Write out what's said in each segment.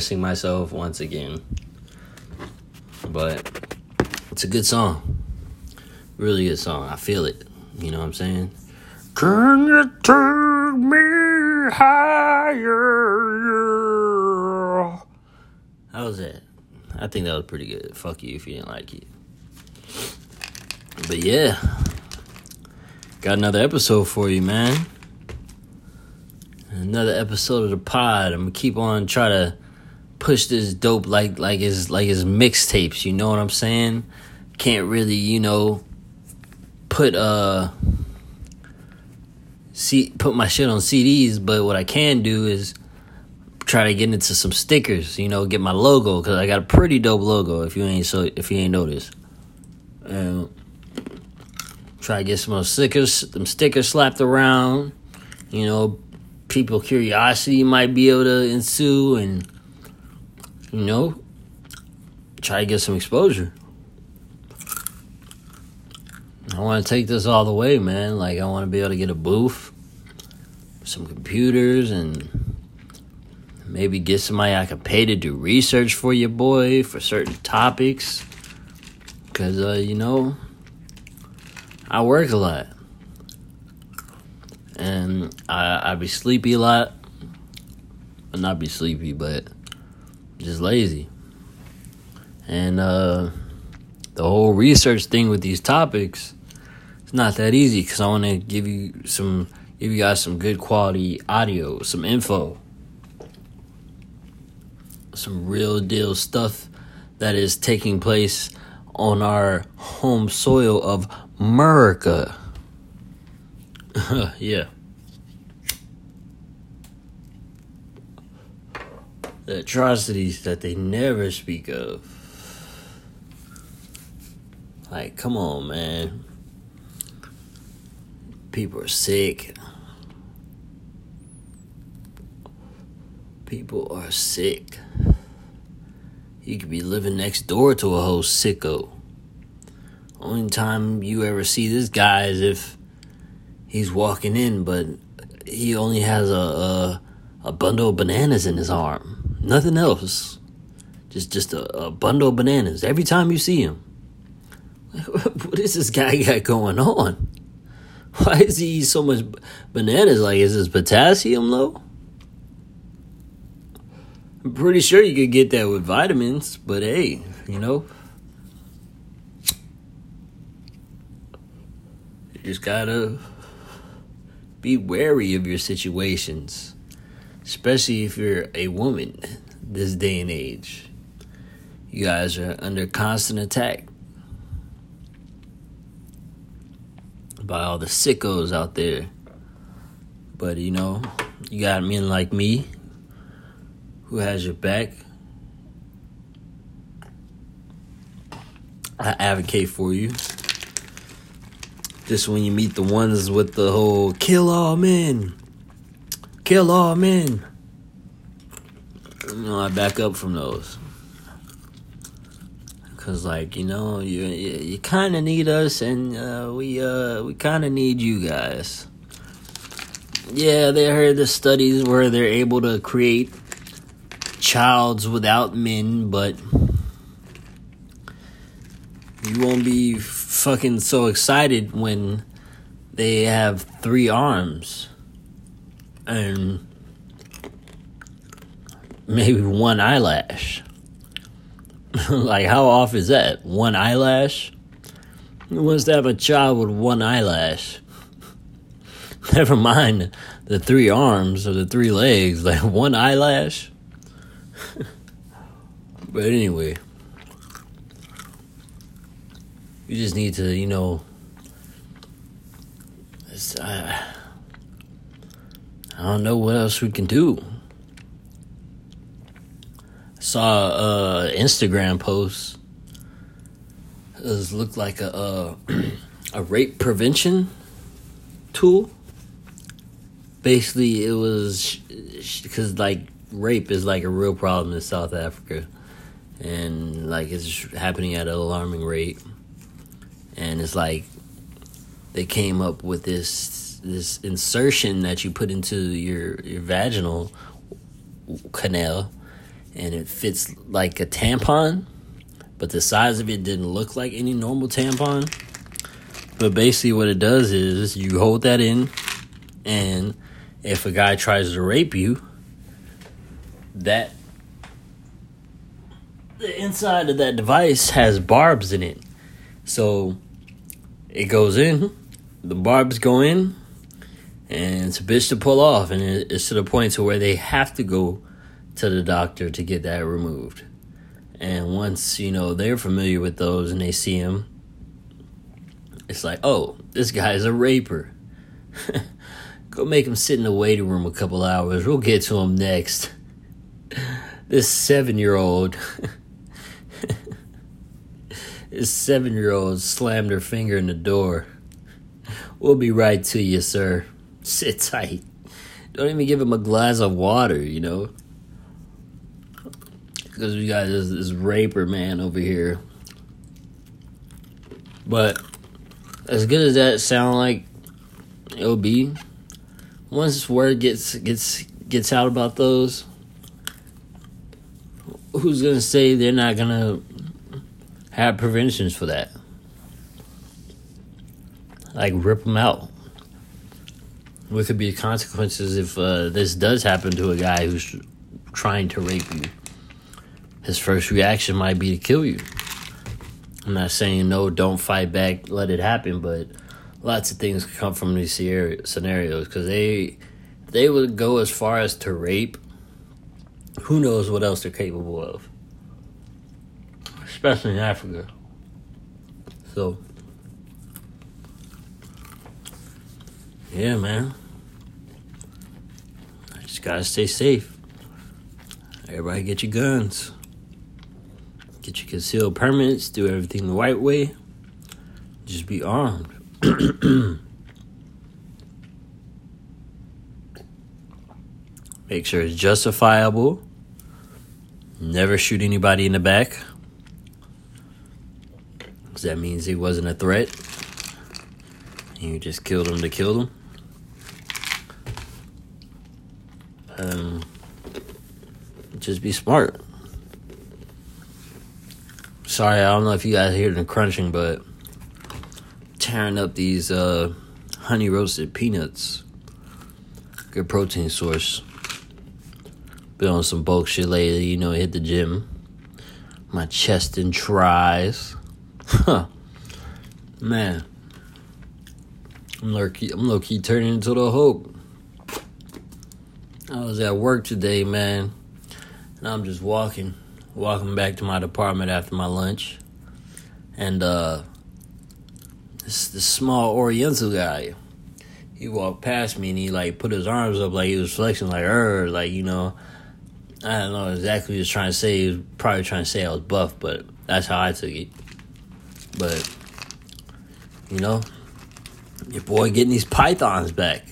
embarrassing myself once again. But it's a good song. Really good song. I feel it. You know what I'm saying? Can you take me higher? How was that? I think that was pretty good. Fuck you if you didn't like it. But yeah, got another episode for you, man. Another episode of the pod. I'm gonna keep on try to push this dope like like his like his mixtapes. You know what I'm saying? Can't really, you know, put uh see put my shit on CDs, but what I can do is try to get into some stickers. You know, get my logo because I got a pretty dope logo. If you ain't so if you ain't noticed, and try to get some stickers, some stickers slapped around. You know, people curiosity might be able to ensue, and you know, try to get some exposure. I want to take this all the way, man. Like, I want to be able to get a booth, some computers, and maybe get somebody I can pay to do research for your boy for certain topics. Because, uh, you know, I work a lot. And I, I be sleepy a lot. Not be sleepy, but just lazy. And, uh, the whole research thing with these topics it's not that easy because I want to give you some, give you guys some good quality audio, some info, some real deal stuff that is taking place on our home soil of America. yeah. The atrocities that they never speak of. Like, come on, man. People are sick. People are sick. You could be living next door to a whole sicko. Only time you ever see this guy is if he's walking in, but he only has a, a, a bundle of bananas in his arm. Nothing else. Just just a, a bundle of bananas every time you see him. what is this guy got going on? Why is he eat so much bananas? Like, is this potassium low? I'm pretty sure you could get that with vitamins, but hey, you know. You just gotta be wary of your situations, especially if you're a woman this day and age. You guys are under constant attack. by all the sickos out there. But you know, you got men like me who has your back. I advocate for you. Just when you meet the ones with the whole kill all men, kill all men. You know, I back up from those. Cause like you know you you, you kind of need us and uh, we uh we kind of need you guys. Yeah, they heard the studies where they're able to create childs without men, but you won't be fucking so excited when they have three arms and maybe one eyelash. like, how off is that? One eyelash? Who wants to have a child with one eyelash? Never mind the three arms or the three legs, like one eyelash. but anyway, you just need to, you know, uh, I don't know what else we can do saw a Instagram post. It looked like a a, a rape prevention tool. Basically, it was because like rape is like a real problem in South Africa, and like it's happening at an alarming rate. And it's like they came up with this this insertion that you put into your your vaginal canal, and it fits like a tampon, but the size of it didn't look like any normal tampon. But basically, what it does is you hold that in, and if a guy tries to rape you, that the inside of that device has barbs in it. So it goes in, the barbs go in, and it's a bitch to pull off. And it's to the point to where they have to go to the doctor to get that removed. And once, you know, they're familiar with those and they see him, it's like, oh, this guy's a raper. Go make him sit in the waiting room a couple hours. We'll get to him next. This seven year old. this seven year old slammed her finger in the door. We'll be right to you, sir. Sit tight. Don't even give him a glass of water, you know? Because we got this, this raper man over here. But as good as that sound like it'll be, once word gets gets gets out about those, who's gonna say they're not gonna have preventions for that? Like rip them out. What could be the consequences if uh, this does happen to a guy who's trying to rape you? His first reaction might be to kill you. I'm not saying no, don't fight back, let it happen, but lots of things come from these scenarios because they they would go as far as to rape. Who knows what else they're capable of, especially in Africa. So, yeah, man, I just gotta stay safe. Everybody, get your guns. Get your concealed permits. Do everything the right way. Just be armed. Make sure it's justifiable. Never shoot anybody in the back. Because that means he wasn't a threat. You just killed him to kill him. Um, just be smart. Sorry, I don't know if you guys hear the crunching, but tearing up these uh, honey roasted peanuts. Good protein source. Been on some bulk shit lately, you know, hit the gym. My chest and tris. Huh. Man. I'm low key, I'm low key turning into the hope. I was at work today, man. And I'm just walking, walking back to my department after my lunch. And uh this this small Oriental guy. He walked past me and he like put his arms up like he was flexing like er like you know I don't know exactly what he was trying to say. He was probably trying to say I was buff, but that's how I took it. But you know, your boy getting these pythons back.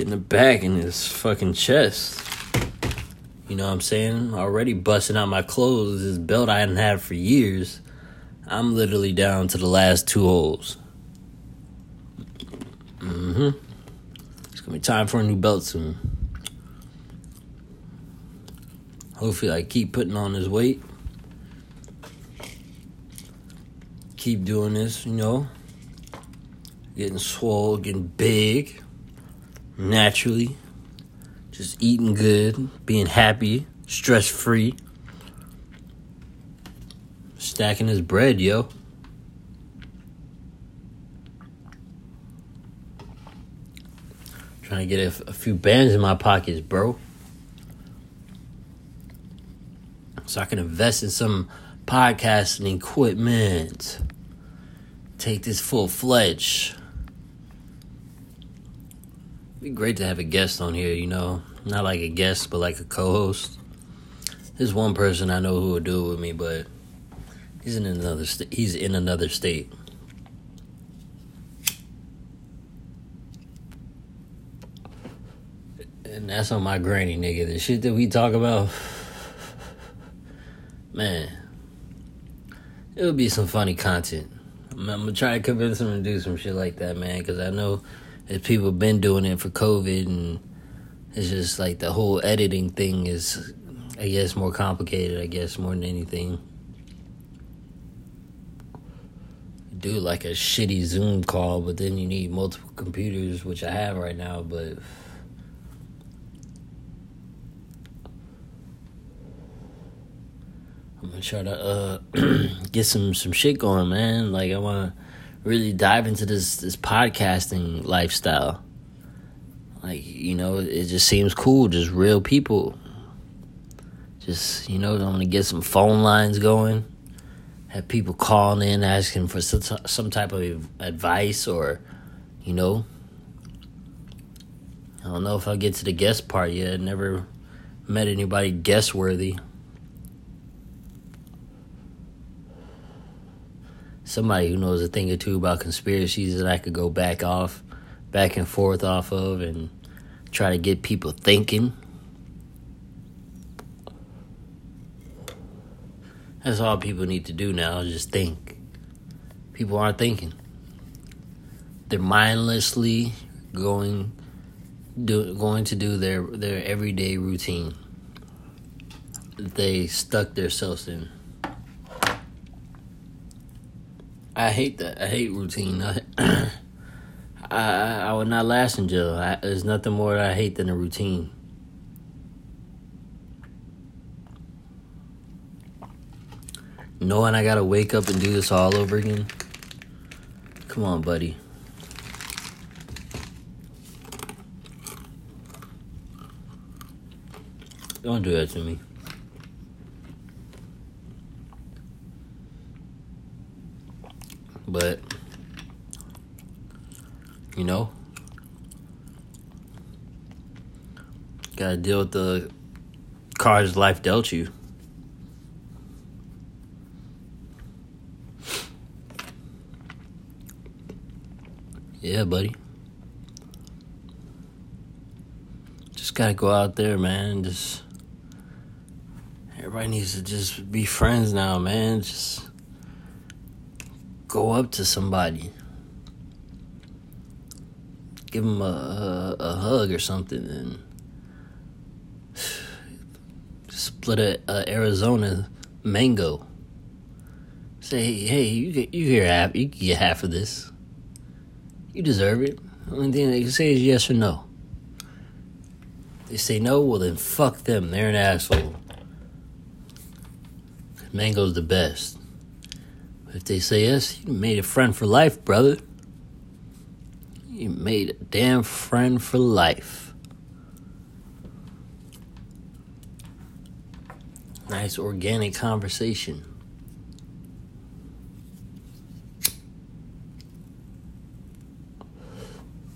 Getting the back in his fucking chest. You know what I'm saying? Already busting out my clothes, this belt I hadn't had for years. I'm literally down to the last two holes. Mm-hmm. It's gonna be time for a new belt soon. Hopefully, I keep putting on this weight. Keep doing this, you know. Getting swole, getting big. Naturally. Just eating good, being happy, stress free stacking his bread, yo. Trying to get a, a few bands in my pockets, bro. So I can invest in some podcasting equipment. Take this full fledged. Be great to have a guest on here, you know. Not like a guest, but like a co host. There's one person I know who would do it with me, but He's in another state. He's in another state. And that's on my granny, nigga. The shit that we talk about, man, it would be some funny content. I'm, I'm gonna try to convince him to do some shit like that, man. Because I know people been doing it for COVID, and it's just like the whole editing thing is, I guess, more complicated. I guess more than anything. Do like a shitty Zoom call, but then you need multiple computers, which I have right now, but. I'm gonna try to uh, get some some shit going, man. Like I want to really dive into this this podcasting lifestyle. Like you know, it just seems cool, just real people. Just you know, I'm gonna get some phone lines going. Have people calling in asking for some some type of advice or, you know. I don't know if I'll get to the guest part yet. I Never met anybody guest worthy. Somebody who knows a thing or two about conspiracies that I could go back off, back and forth off of, and try to get people thinking. That's all people need to do now, just think. People aren't thinking. They're mindlessly going do, going to do their, their everyday routine they stuck themselves in. I hate that. I hate routine. I, I, I would not last in jail. I, there's nothing more that I hate than a routine. Knowing I gotta wake up and do this all over again. Come on, buddy. Don't do that to me. But you know, gotta deal with the cards life dealt you. Yeah, buddy. Just gotta go out there, man. Just everybody needs to just be friends now, man. Just go up to somebody, give them a, a, a hug or something, and split a, a Arizona mango. Say, hey, you get you get half, you get half of this. You deserve it. The only thing they can say is yes or no. They say no, well then fuck them. They're an asshole. Mango's the best. If they say yes, you made a friend for life, brother. You made a damn friend for life. Nice organic conversation.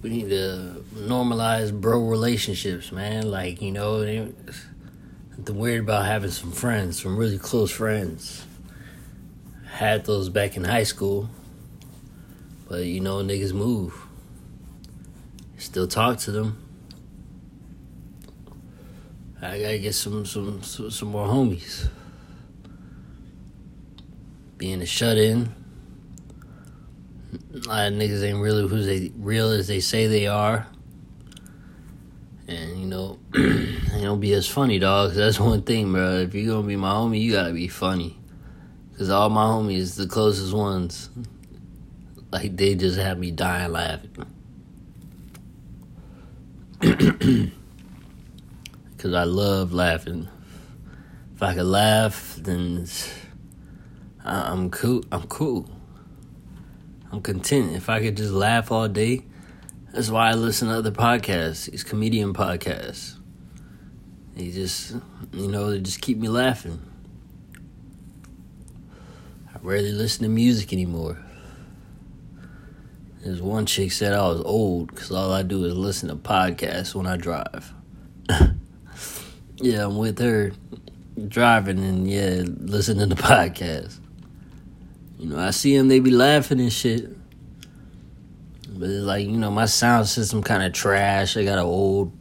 We need to normalize bro relationships, man. Like, you know, the weird about having some friends, some really close friends had those back in high school. But you know, niggas move. Still talk to them. I gotta get some some some, some more homies. Being a shut in. A lot of niggas ain't really who they real as they say they are. And you know, they don't be as funny, dog. That's one thing, bro. If you gonna be my homie, you gotta be funny. Cause all my homies, the closest ones, like they just have me dying laughing. Cause I love laughing. If I could laugh, then I'm cool. I'm cool. I'm content. If I could just laugh all day, that's why I listen to other podcasts, these comedian podcasts. They just, you know, they just keep me laughing rarely listen to music anymore. There's one chick said I was old because all I do is listen to podcasts when I drive. yeah, I'm with her driving and yeah, listening to podcasts. You know, I see them, they be laughing and shit. But it's like, you know, my sound system kind of trash. I got an old,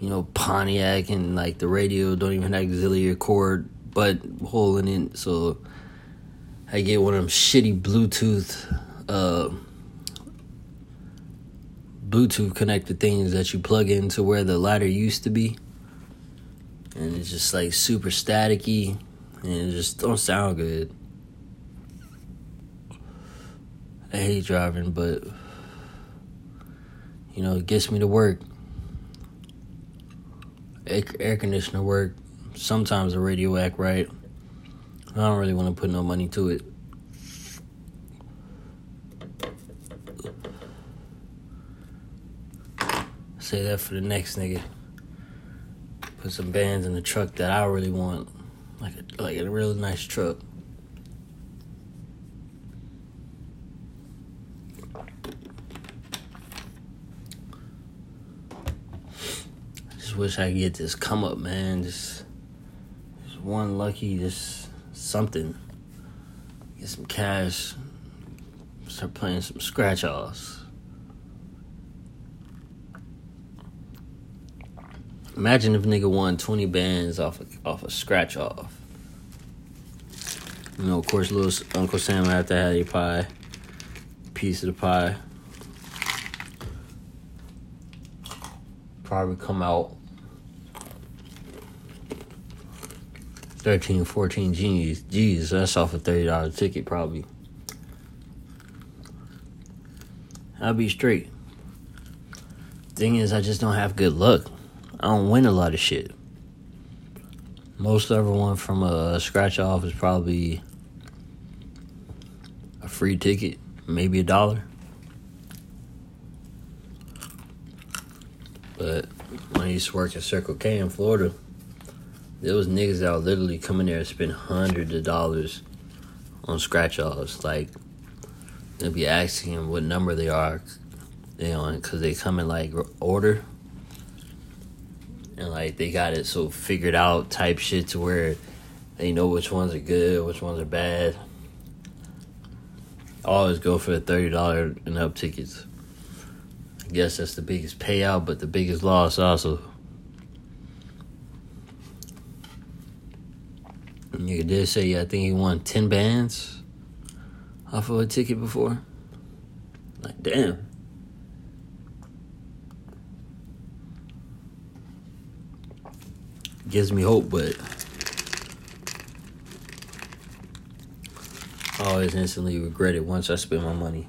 you know, Pontiac and like the radio don't even have auxiliary cord but holding in. So I get one of them shitty Bluetooth, uh, Bluetooth connected things that you plug into where the lighter used to be, and it's just like super staticky, and it just don't sound good. I hate driving, but you know, it gets me to work. Air, air conditioner work. Sometimes the radio act right. I don't really want to put no money to it. Say that for the next nigga. Put some bands in the truck that I really want, like a, like a really nice truck. Just wish I could get this come up, man. Just, just one lucky, just something. Get some cash. Start playing some scratch offs. Imagine if nigga won 20 bands off a, off a scratch off. You know, of course, little Uncle Sam had to have a pie, piece of the pie. Probably come out 13, 14 G's. G's, that's off a $30 ticket, probably. I'll be straight. Thing is, I just don't have good luck. I don't win a lot of shit. Most everyone from a scratch off is probably a free ticket, maybe a dollar. But when I used to work at Circle K in Florida, there was niggas that would literally come in there and spend hundreds of dollars on scratch offs. Like, they'll be asking them what number they are, they on, because they come in like order and like they got it so figured out type shit to where they know which ones are good, which ones are bad. always go for the thirty dollar and up tickets. I guess that's the biggest payout, but the biggest loss also. Nigga did say yeah, I think he won ten bands off of a ticket before. Like damn. gives me hope, but I always instantly regret it once I spend my money.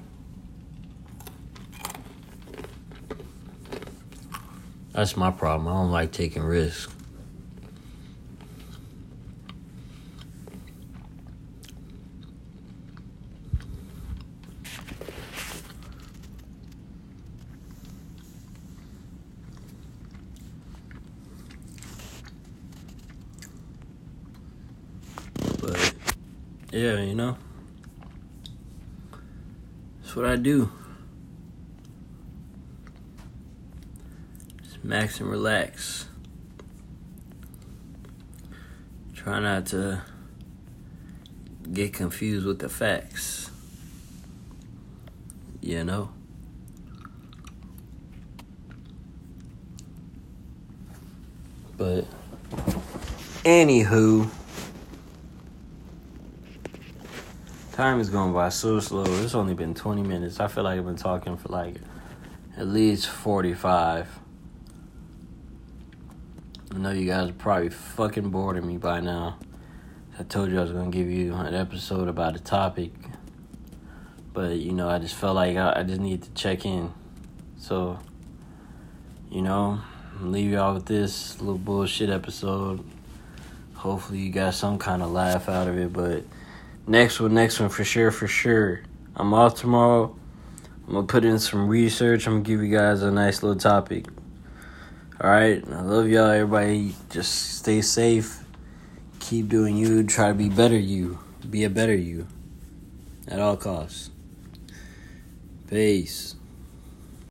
That's my problem. I don't like taking risks. yeah, you know. That's what I do. Just max and relax. Try not to get confused with the facts. You know? But, anywho. Time is going by so slow. It's only been 20 minutes. I feel like I've been talking for like at least 45. I know you guys are probably fucking bored of me by now. I told you I was going to give you an episode about a topic. But, you know, I just felt like I, I just need to check in. So, you know, leave y'all with this little bullshit episode. Hopefully, you got some kind of laugh out of it, but next one, next one for sure, for sure. I'm off tomorrow. I'm gonna put in some research. I'm gonna give you guys a nice little topic. All right, I love y'all. Everybody, just stay safe. Keep doing you. Try to be better. You be a better you at all costs. Peace.